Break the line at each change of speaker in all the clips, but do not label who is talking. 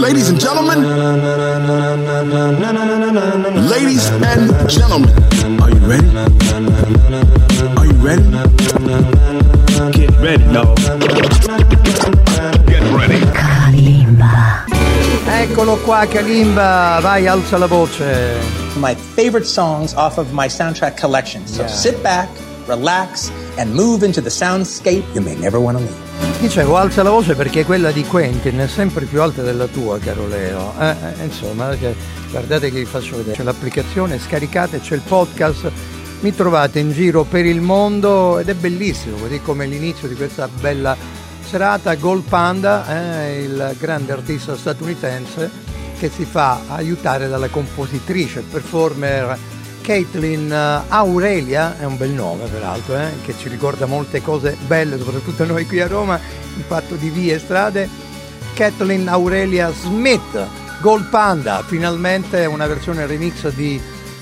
Ladies and gentlemen, ladies and gentlemen, are you ready? Are you ready?
Get ready, no. Get ready.
Kalimba.
Eccolo qua Kalimba, vai alza la voce.
my favorite songs off of my soundtrack collection. So
Yeah.
sit back, relax, and move into the soundscape you may never want to leave.
Dicevo alza la voce perché quella di Quentin è sempre più alta della tua caro Leo. Eh, eh, insomma, perché guardate che vi faccio vedere. C'è l'applicazione, scaricate, c'è il podcast. Mi trovate in giro per il mondo ed è bellissimo, così come l'inizio di questa bella serata. Gold Panda, eh, il grande artista statunitense che si fa aiutare dalla compositrice, performer Caitlin eh, Aurelia, è un bel nome peraltro, eh, che ci ricorda molte cose belle, soprattutto a noi qui a Roma, in fatto di vie e strade. Kathleen Aurelia Smith, Gold Panda, finalmente una versione remix di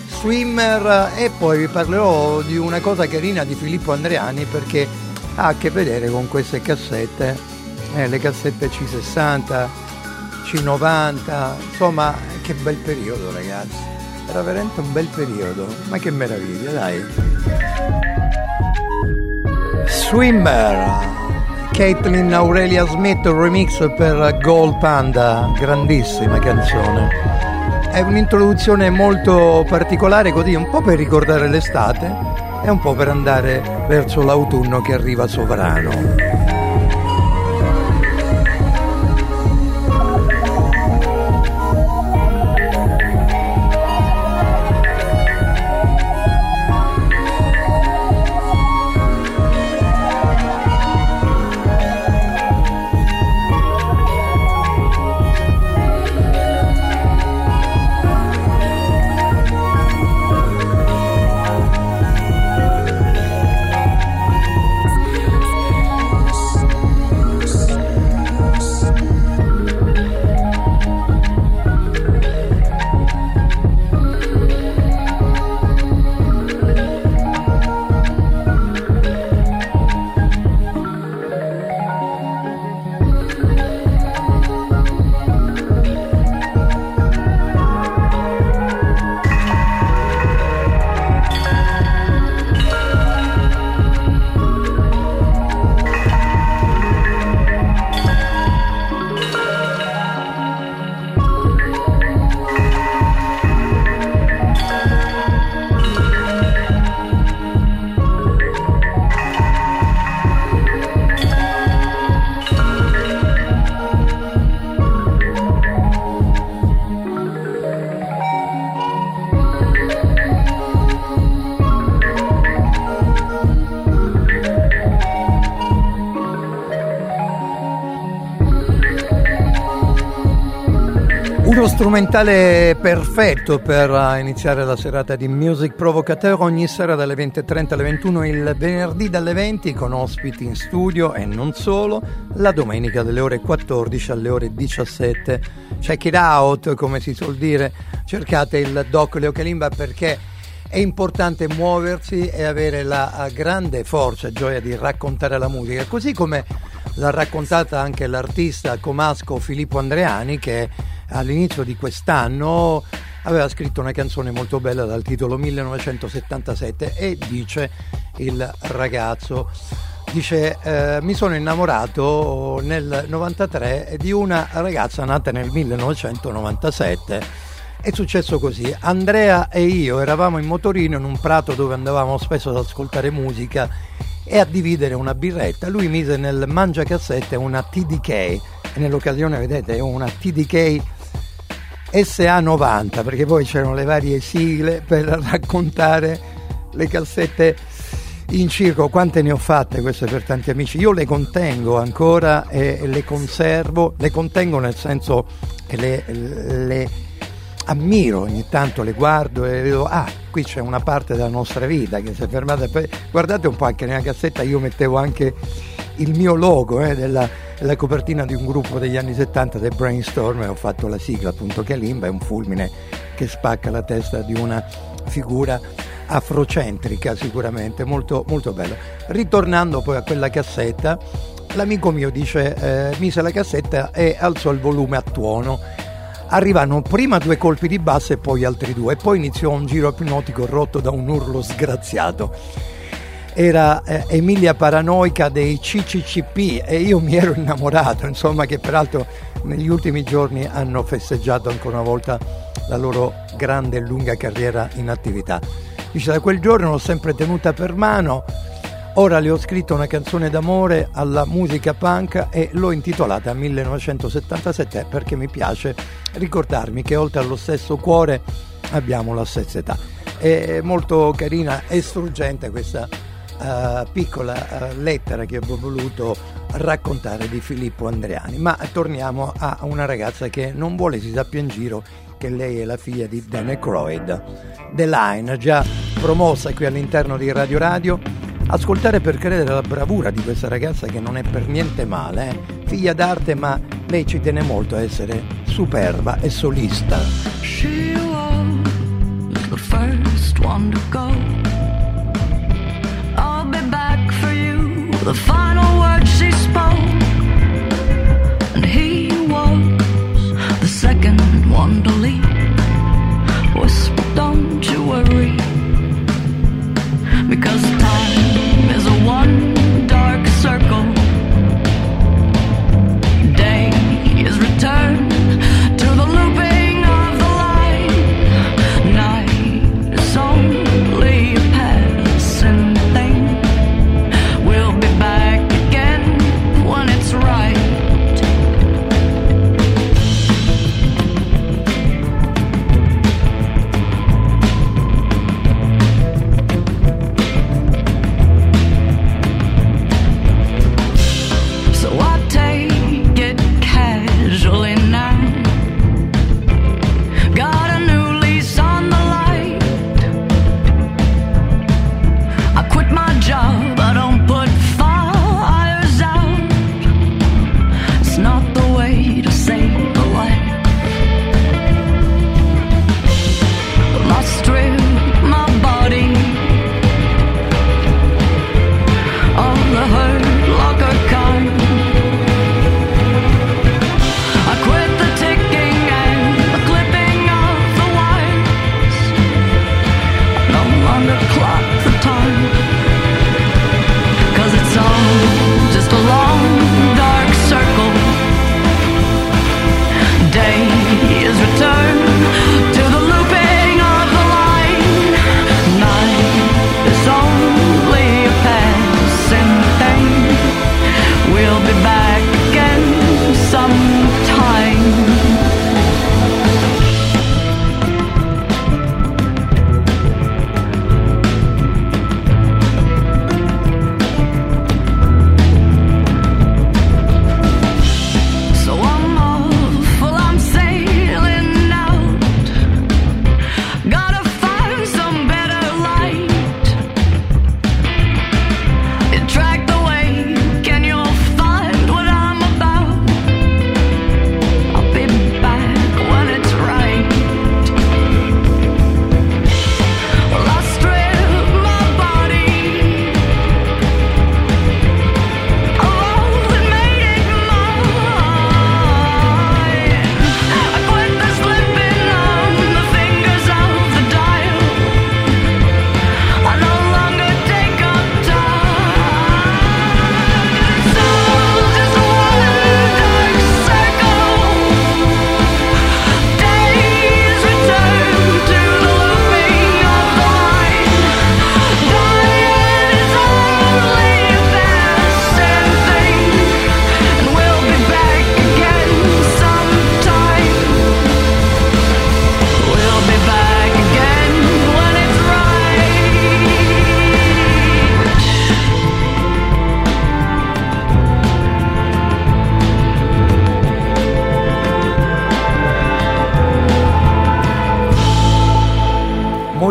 Swimmer. E poi vi parlerò di una cosa carina di Filippo Andreani perché ha a che vedere con queste cassette, eh, le cassette C60, C90, insomma che bel periodo ragazzi, era veramente un bel periodo, ma che meraviglia dai. Swimmer, Caitlin Aurelia Smith remix per Gold Panda, grandissima canzone. È un'introduzione molto particolare così, un po' per ricordare l'estate e un po' per andare verso l'autunno che arriva sovrano. Strumentale perfetto per eh, iniziare la serata di Music Provocateur. Ogni sera dalle 20.30 alle 21, il venerdì dalle 20 con ospiti in studio e non solo, la domenica dalle ore 14 alle ore 17. Check it out, come si suol dire, cercate il doc Leo Kalimba perché è importante muoversi e avere la eh, grande forza e gioia di raccontare la musica, così come l'ha raccontata anche l'artista comasco Filippo Andreani che all'inizio di quest'anno aveva scritto una canzone molto bella dal titolo 1977 e dice il ragazzo dice eh, mi sono innamorato nel 93 di una ragazza nata nel 1997 è successo così. Andrea e io eravamo in motorino in un prato dove andavamo spesso ad ascoltare musica e a dividere una birretta. Lui mise nel mangiacassette una TDK e nell'occasione vedete una TDK SA90 perché poi c'erano le varie sigle per raccontare le cassette in circo. Quante ne ho fatte? Queste per tanti amici. Io le contengo ancora e le conservo. Le contengo nel senso che le, le ammiro ogni tanto le guardo e vedo ah qui c'è una parte della nostra vita che si è fermata guardate un po' anche nella cassetta io mettevo anche il mio logo eh, della, della copertina di un gruppo degli anni 70 del Brainstorm e ho fatto la sigla appunto Kalimba è un fulmine che spacca la testa di una figura afrocentrica sicuramente molto, molto bello ritornando poi a quella cassetta l'amico mio dice, eh, mise la cassetta e alzò il volume a tuono. Arrivarono prima due colpi di basso e poi altri due, e poi iniziò un giro ipnotico rotto da un urlo sgraziato. Era eh, Emilia Paranoica dei CCCP e io mi ero innamorato, insomma, che peraltro negli ultimi giorni hanno festeggiato ancora una volta la loro grande e lunga carriera in attività. Dice, da quel giorno l'ho sempre tenuta per mano, ora le ho scritto una canzone d'amore alla musica punk e l'ho intitolata 1977 perché mi piace ricordarmi che oltre allo stesso cuore abbiamo la stessa età. È molto carina e struggente questa uh, piccola uh, lettera che ho voluto raccontare di Filippo Andreani. Ma torniamo a una ragazza che non vuole si sappia in giro che lei è la figlia di Dan Aykroyd. The Line, già promossa qui all'interno di Radio Radio. Ascoltare per credere alla bravura di questa ragazza che non è per niente male, eh? figlia d'arte, ma lei ci tiene molto a essere superba e solista.
She was the first one to go. I'll be back for you. The final word she spoke. And he was the second one to leave. Whisper, don't you worry. Because time is a one dark circle. Day is returned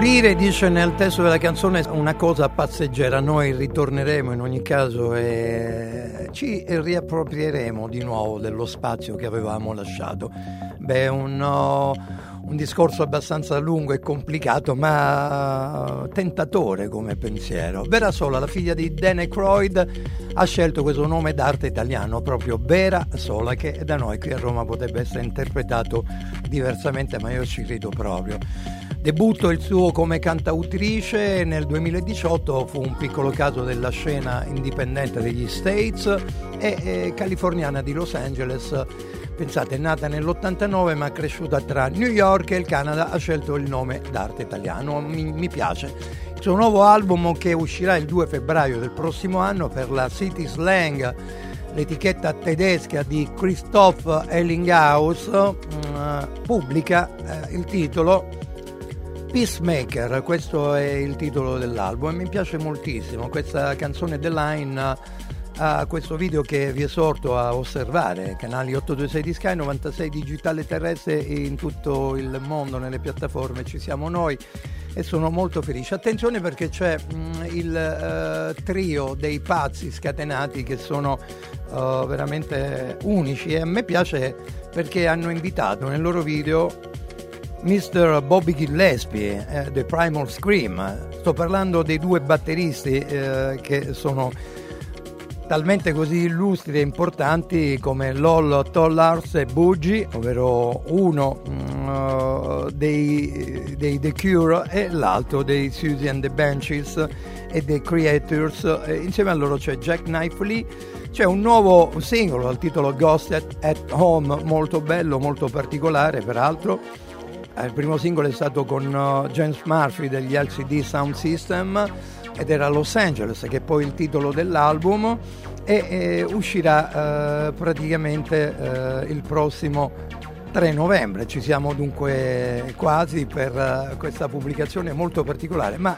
Morire, dice nel testo della canzone, è una cosa passeggera, noi ritorneremo in ogni caso e ci riapproprieremo di nuovo dello spazio che avevamo lasciato. Beh, un, oh, un discorso abbastanza lungo e complicato, ma tentatore come pensiero. Vera Sola, la figlia di Dan Aykroyd, ha scelto questo nome d'arte italiano, proprio Vera Sola, che da noi qui a Roma potrebbe essere interpretato diversamente, ma io ci rido proprio. Debutto il suo come cantautrice nel 2018 fu un piccolo caso della scena indipendente degli States e, californiana di Los Angeles. Pensate, è nata nell'89 ma cresciuta tra New York e il Canada, ha scelto il nome d'arte italiano, mi, mi piace. Il suo nuovo album che uscirà il 2 febbraio del prossimo anno per la City Slang l'etichetta tedesca di Christoph Ellinghaus uh, pubblica uh, il titolo Peacemaker, questo è il titolo dell'album e mi piace moltissimo questa canzone The Line a questo video che vi esorto a osservare, canali 826 di Sky, 96 digitale terrestre in tutto il mondo, nelle piattaforme ci siamo noi e sono molto felice. Attenzione perché c'è mh, mm, il uh, trio dei pazzi scatenati che sono uh, veramente unici e a me piace perché hanno invitato nel loro video Mr. Bobby Gillespie, eh, The Primal Scream. Sto parlando dei due batteristi eh, che sono talmente così illustri e importanti come Lol Tollars e Buggy, ovvero uno uh, dei, dei, The Cure e l'altro dei Susie and the Benches e dei Creators. Insieme a loro c'è Jack Knifley. C'è un nuovo singolo dal titolo Ghost at, at Home, molto bello, molto particolare peraltro eh, il primo singolo è stato con uh, James Murphy degli LCD Sound System ed era Los Angeles, che è poi il titolo dell'album, e, e uscirà uh, praticamente uh, il prossimo 3 novembre. Ci siamo dunque quasi per questa pubblicazione molto particolare, ma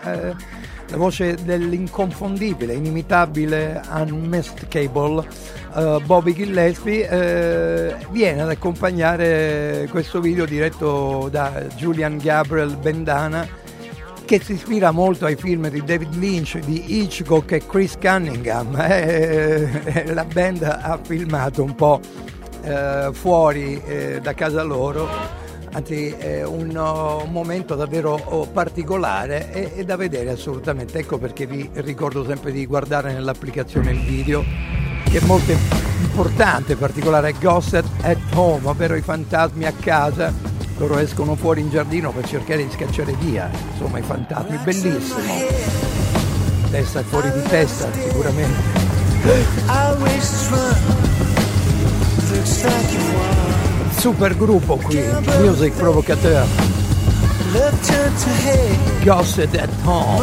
la voce dell'inconfondibile, inimitabile Unmistakable uh, Bobby Gillespie uh, viene ad accompagnare questo video diretto da Julian Gabriel Bendana che si ispira molto ai film di David Lynch, di Hitchcock e Chris Cunningham. Eh, la band ha filmato un po' eh, fuori eh, da casa loro. Anzi è un, un momento davvero uh, particolare e, e, da vedere assolutamente, ecco perché vi ricordo sempre di guardare nell'applicazione il video che è molto importante, particolare Ghost at Home, ovvero i fantasmi a casa, loro escono fuori in giardino per cercare di scacciare via, insomma i fantasmi, bellissimo, testa fuori di testa sicuramente. Super gruppo qui, Music Provocateur. Gossip at home.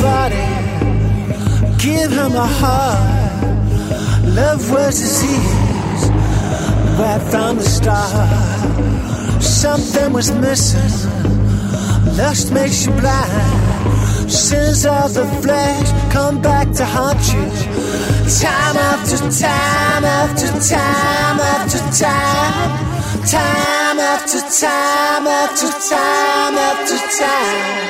Body, give her my heart. Love was disease, right from the start. Something was missing. Lust makes you blind. Sins of the flesh come back to haunt you. Time after time after time after time. Time after time after time after time.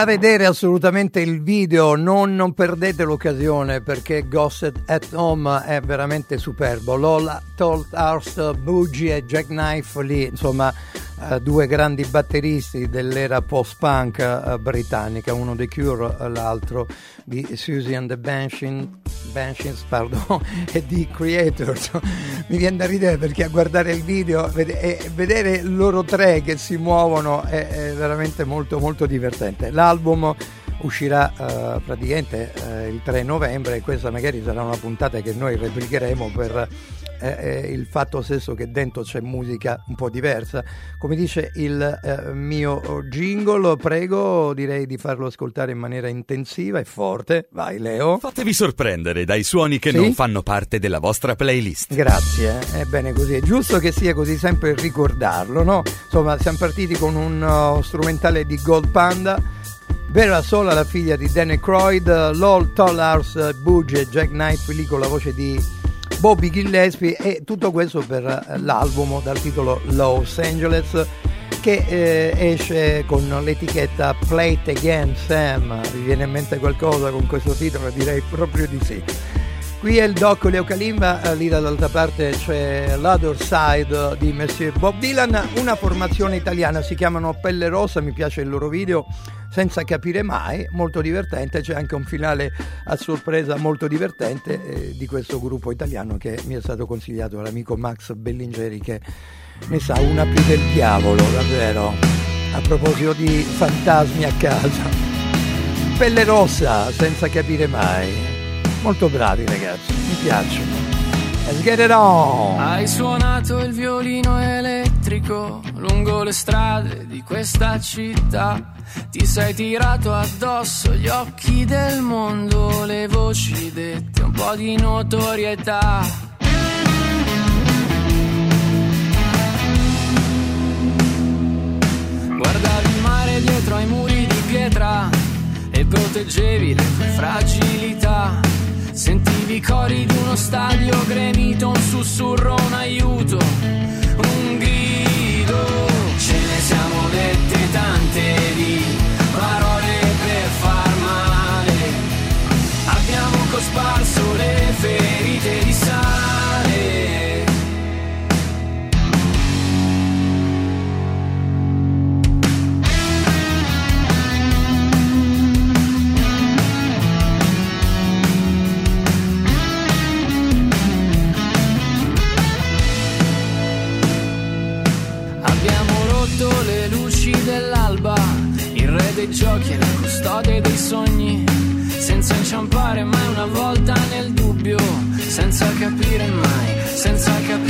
Da vedere assolutamente il video, non, non perdete l'occasione perché Gossett at Home è veramente superbo. Lola Tolhurst, Boogie e Jack Knife lì, insomma, eh, due grandi batteristi dell'era post-punk eh, britannica, uno dei Cure, eh, l'altro di Susie and the Banshees, Banshees pardon, e di Creators. Mi viene da ridere perché a guardare il video e vedere loro tre che si muovono è, è veramente molto molto divertente. L'album uscirà eh, praticamente eh, il 3 novembre e questa magari sarà una puntata che noi replicheremo per eh, eh, il fatto stesso che dentro c'è musica un po' diversa. Come dice il eh, mio jingle, prego, direi di farlo ascoltare in maniera intensiva e forte. Vai Leo.
Fatevi sorprendere dai suoni che
Sì?
non fanno parte della vostra playlist.
Grazie, è bene così, è giusto che sia così sempre ricordarlo, no? Insomma, siamo partiti con un uh, strumentale di Gold Panda, Vera Sola, la figlia di Danny Croyd, Lol Tollars, Boogie e Jack Knight, lì con la voce di Bobby Gillespie e tutto questo per eh, l'album dal titolo Los Angeles che eh, esce con l'etichetta Play It Again Sam, vi viene in mente qualcosa con questo titolo? Direi proprio di sì. Qui è il doc Leo Kalimba, eh, lì dall'altra parte c'è l'Other Side di Monsieur Bob Dylan, una formazione italiana, si chiamano Pelle Rossa, mi piace il loro video, senza capire mai, molto divertente, c'è anche un finale a sorpresa molto divertente eh, di questo gruppo italiano che mi è stato consigliato dall'amico Max Bellingeri che ne sa una più del diavolo, davvero, a proposito di fantasmi a casa. Pelle Rossa, senza capire mai. Molto bravi ragazzi, mi piacciono. Let's get it on!
Hai suonato il violino elettrico lungo le strade di questa città. Ti sei tirato addosso gli occhi del mondo, le voci dette, un po' di notorietà. Guardavi il mare dietro ai muri di pietra e proteggevi le tue fragilità. Sentivi i cori di uno stadio gremito, un sussurro, un aiuto, un grido. Ce ne siamo dette tante di giochi e la custode dei sogni, senza inciampare mai una volta nel dubbio, senza capire mai, senza capire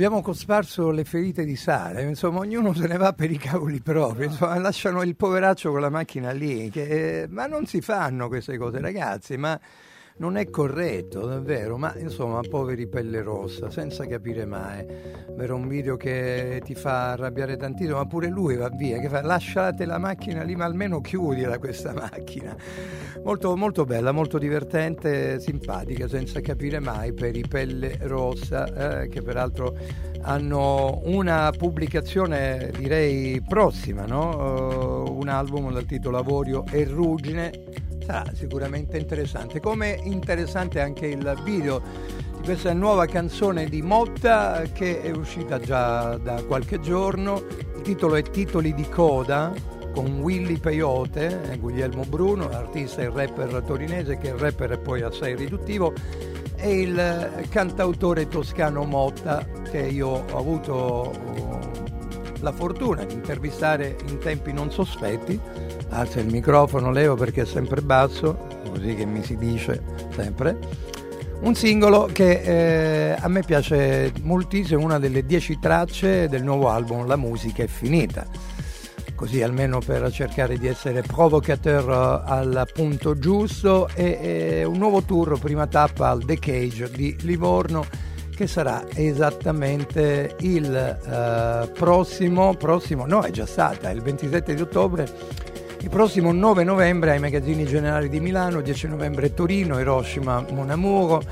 Abbiamo cosparso le ferite di sale,
insomma ognuno se ne va per i cavoli propri, insomma, lasciano il poveraccio con la macchina lì, che, eh, ma non si fanno queste cose ragazzi, ma non è corretto, davvero, ma insomma, poveri pelle rossa, senza capire mai. Vero un video che ti fa arrabbiare tantissimo, ma pure lui va via, che fa lasciate la macchina lì, ma almeno chiudila questa macchina. Molto, molto bella, molto divertente, simpatica, senza capire mai per i pelle rossa, eh, che peraltro hanno una pubblicazione direi prossima, no? Uh, un album dal titolo Avorio e Ruggine sarà sicuramente interessante. Come interessante anche il video di questa nuova canzone di Motta che è uscita già da qualche giorno. Il titolo è Titoli di coda con Willy Peyote, eh, Guglielmo Bruno, artista e rapper torinese che il rapper è poi assai riduttivo e il cantautore toscano Motta che io ho avuto la fortuna di intervistare in tempi non sospetti alza il microfono, Leo perché è sempre basso, così che mi si dice sempre. Un singolo che eh, a me piace moltissimo, una delle dieci tracce del nuovo album La musica è finita. Così almeno per cercare di essere provocateur al punto giusto e, e un nuovo tour, prima tappa al The Cage di Livorno che sarà esattamente il uh, prossimo, prossimo, no è già stata, il 27 di ottobre il prossimo 9 novembre ai magazzini generali di Milano, 10 novembre Torino, Hiroshima, Monamuro,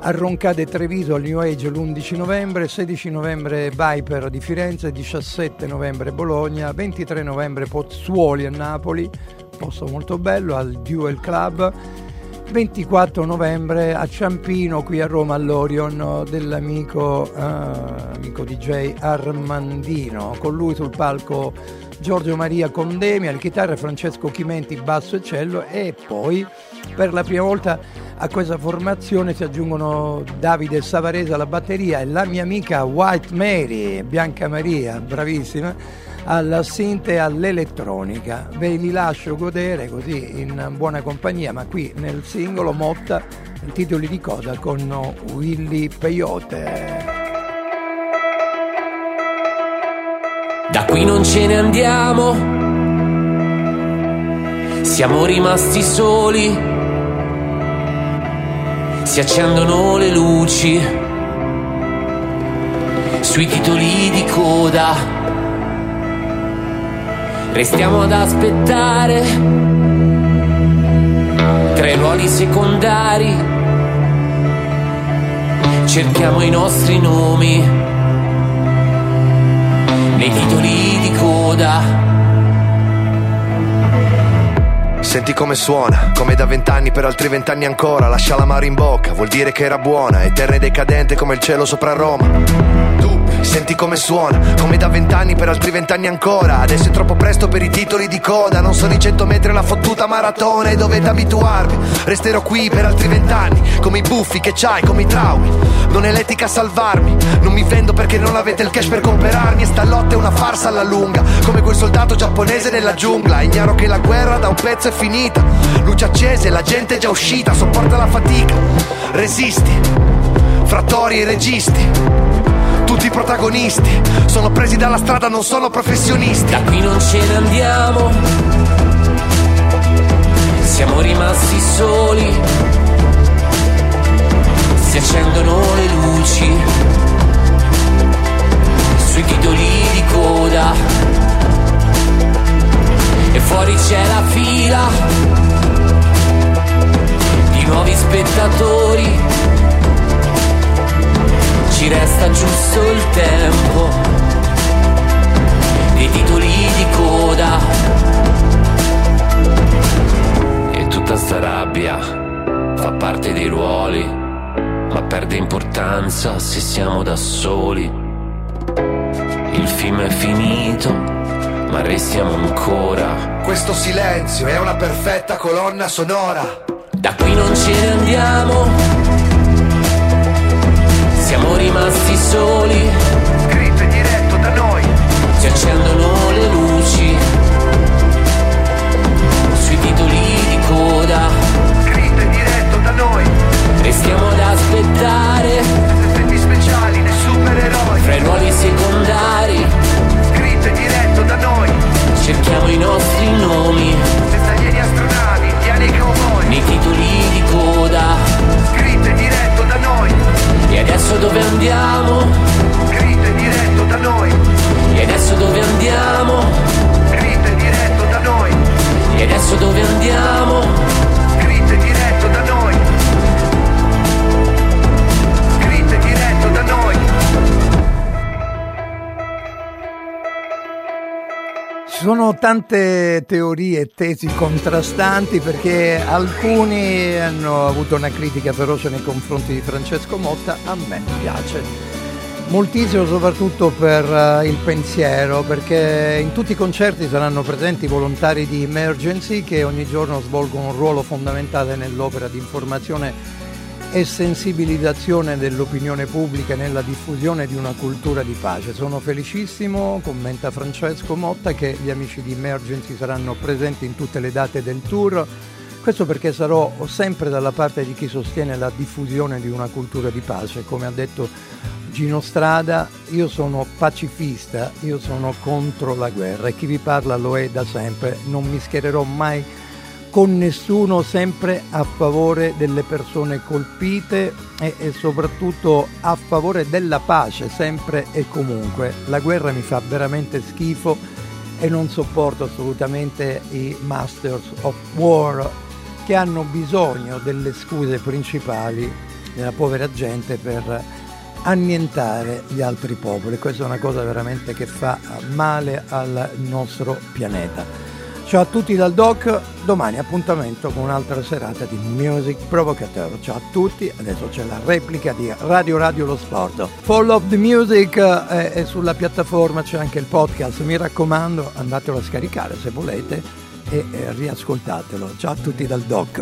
a Roncade Treviso al New Age l'11 novembre, 16 novembre Viper di Firenze, 17 novembre Bologna, 23 novembre Pozzuoli a Napoli, posto molto bello, al Duel Club. 24 novembre a Ciampino qui a Roma all'Orion dell'amico uh, amico DJ Armandino. Con lui sul palco Giorgio Maria Condemi alle chitarre, Francesco Chimenti basso e cello e poi per la prima volta a questa formazione si aggiungono Davide Savarese alla batteria e la mia amica White Mary, Bianca Maria, bravissima, alla synth e all'elettronica. Ve li lascio godere così in buona compagnia, ma qui nel singolo Motta, titoli di coda con Willy Peyote.
Da qui non ce ne andiamo, siamo rimasti soli, si accendono le luci sui titoli di coda, restiamo ad aspettare tre ruoli secondari, cerchiamo i nostri nomi nei titoli di coda.
Senti come suona, come da vent'anni per altri vent'anni ancora, lascia l'amaro in bocca, vuol dire che era buona, eterna e decadente come il cielo sopra Roma. Senti come suona, come da vent'anni per altri vent'anni ancora. Adesso è troppo presto per i titoli di coda. Non sono i cento metri la fottuta maratona e dovete abituarvi. Resterò qui per altri vent'anni, come i buffi che c'hai, come i traumi. Non è l'etica a salvarmi, non mi vendo perché non avete il cash per comprarmi. E sta lotta è una farsa alla lunga, come quel soldato giapponese nella giungla. Ignaro che la guerra da un pezzo è finita. Luce accese, la gente è già uscita, sopporta la fatica. Resisti, frattori e registi tutti protagonisti sono presi dalla strada, non sono professionisti.
Da qui non ce ne andiamo, siamo rimasti soli. Si accendono le luci sui titoli di coda. E fuori c'è la fila di nuovi spettatori ci resta giusto il tempo. Dei titoli di coda. E tutta sta rabbia fa parte dei ruoli ma perde importanza se siamo da soli. Il film è finito ma restiamo ancora.
Questo silenzio è una perfetta colonna sonora.
Da qui non ce ne andiamo siamo rimasti soli.
Scritto e diretto da noi.
Si accendono le luci sui titoli di coda.
Scritto e diretto da noi.
Restiamo ad aspettare.
Effetti speciali dei supereroi. Fra
i ruoli secondari.
Scritto e diretto da noi.
Cerchiamo i nostri nomi.
Testaglieri astronauti, indiani cowboy.
Nei titoli di coda e adesso dove andiamo?
Cristo è diretto da noi.
E adesso dove andiamo?
Cristo è diretto da noi.
E adesso dove andiamo?
Cristo è diretto
Ci sono tante teorie e tesi contrastanti perché alcuni hanno avuto una critica feroce nei confronti di Francesco Motta, a me piace. Moltissimo soprattutto per uh, il pensiero perché in tutti i concerti saranno presenti volontari di Emergency che ogni giorno svolgono un ruolo fondamentale nell'opera di informazione e sensibilizzazione dell'opinione pubblica nella diffusione di una cultura di pace. Sono felicissimo, commenta Francesco Motta, che gli amici di Emergency saranno presenti in tutte le date del tour. Questo perché sarò sempre dalla parte di chi sostiene la diffusione di una cultura di pace. Come ha detto Gino Strada, io sono pacifista, io sono contro la guerra e chi vi parla lo è da sempre. Non mi schiererò mai con nessuno, sempre a favore delle persone colpite e, e, soprattutto a favore della pace, sempre e comunque. La guerra mi fa veramente schifo e non sopporto assolutamente i Masters of War che hanno bisogno delle scuse principali della povera gente per annientare gli altri popoli. Questa è una cosa veramente che fa male al nostro pianeta. Ciao a tutti dal Doc, domani appuntamento con un'altra serata di Music Provocateur. Ciao a tutti, adesso c'è la replica di Radio Radio Lo Sport. Fall of the Music è, è sulla piattaforma, c'è anche il podcast, mi raccomando andatelo a scaricare se volete e, e riascoltatelo. Ciao a tutti dal Doc.